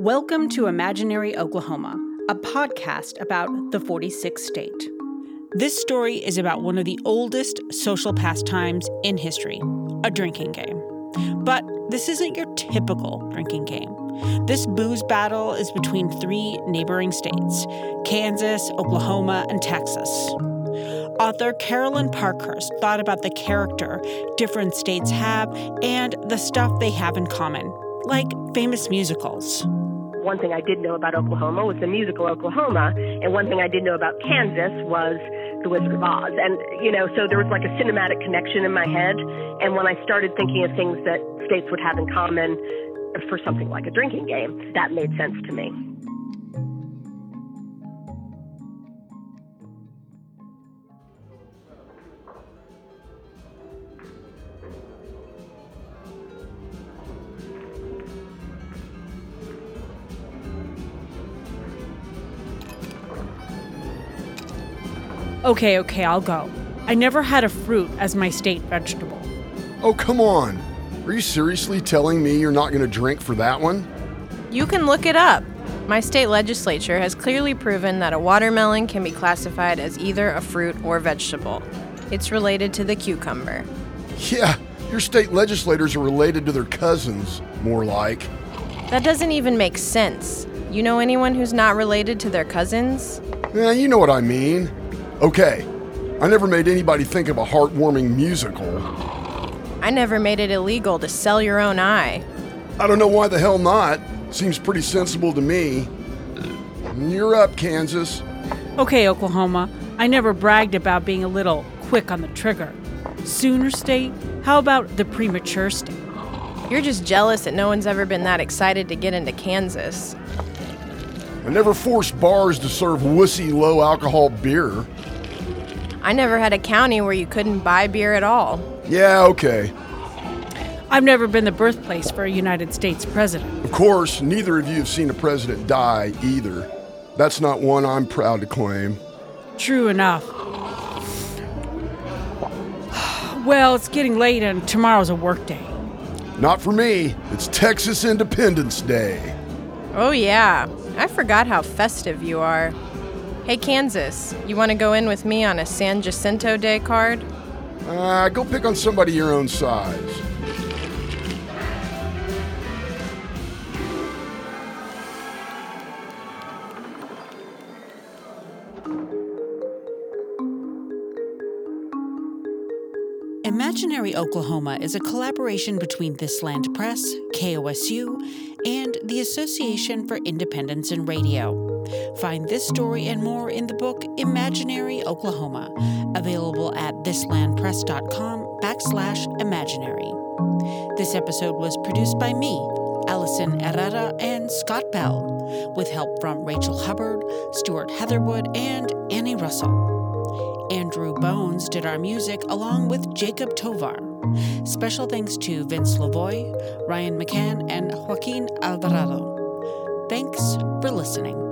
Welcome to Imaginary Oklahoma, a podcast about the 46th state. This story is about one of the oldest social pastimes in history a drinking game. But this isn't your typical drinking game. This booze battle is between three neighboring states Kansas, Oklahoma, and Texas. Author Carolyn Parkhurst thought about the character different states have and the stuff they have in common, like famous musicals one thing I did know about Oklahoma was the musical Oklahoma, and one thing I did know about Kansas was The Wizard of Oz. And, you know, so there was like a cinematic connection in my head. And when I started thinking of things that states would have in common for something like a drinking game, that made sense to me. Okay, okay, I'll go. I never had a fruit as my state vegetable. Oh, come on. Are you seriously telling me you're not going to drink for that one? You can look it up. My state legislature has clearly proven that a watermelon can be classified as either a fruit or vegetable. It's related to the cucumber. Yeah, your state legislators are related to their cousins, more like. That doesn't even make sense. You know anyone who's not related to their cousins? Yeah, you know what I mean. Okay, I never made anybody think of a heartwarming musical. I never made it illegal to sell your own eye. I don't know why the hell not. Seems pretty sensible to me. You're up, Kansas. Okay, Oklahoma. I never bragged about being a little quick on the trigger. Sooner state? How about the premature state? You're just jealous that no one's ever been that excited to get into Kansas. I never forced bars to serve wussy low alcohol beer. I never had a county where you couldn't buy beer at all. Yeah, okay. I've never been the birthplace for a United States president. Of course, neither of you have seen a president die either. That's not one I'm proud to claim. True enough. Well, it's getting late and tomorrow's a work day. Not for me. It's Texas Independence Day. Oh, yeah. I forgot how festive you are. Hey, Kansas, you want to go in with me on a San Jacinto Day card? Uh, go pick on somebody your own size. Imaginary Oklahoma is a collaboration between This Land Press, KOSU, and the Association for Independents in Radio. Find this story and more in the book Imaginary Oklahoma, available at thislandpress.com backslash imaginary. This episode was produced by me, Allison Herrera, and Scott Bell, with help from Rachel Hubbard, Stuart Heatherwood, and Annie Russell. Andrew Bones did our music along with Jacob Tovar. Special thanks to Vince Lavoy, Ryan McCann, and Joaquin Alvarado. Thanks for listening.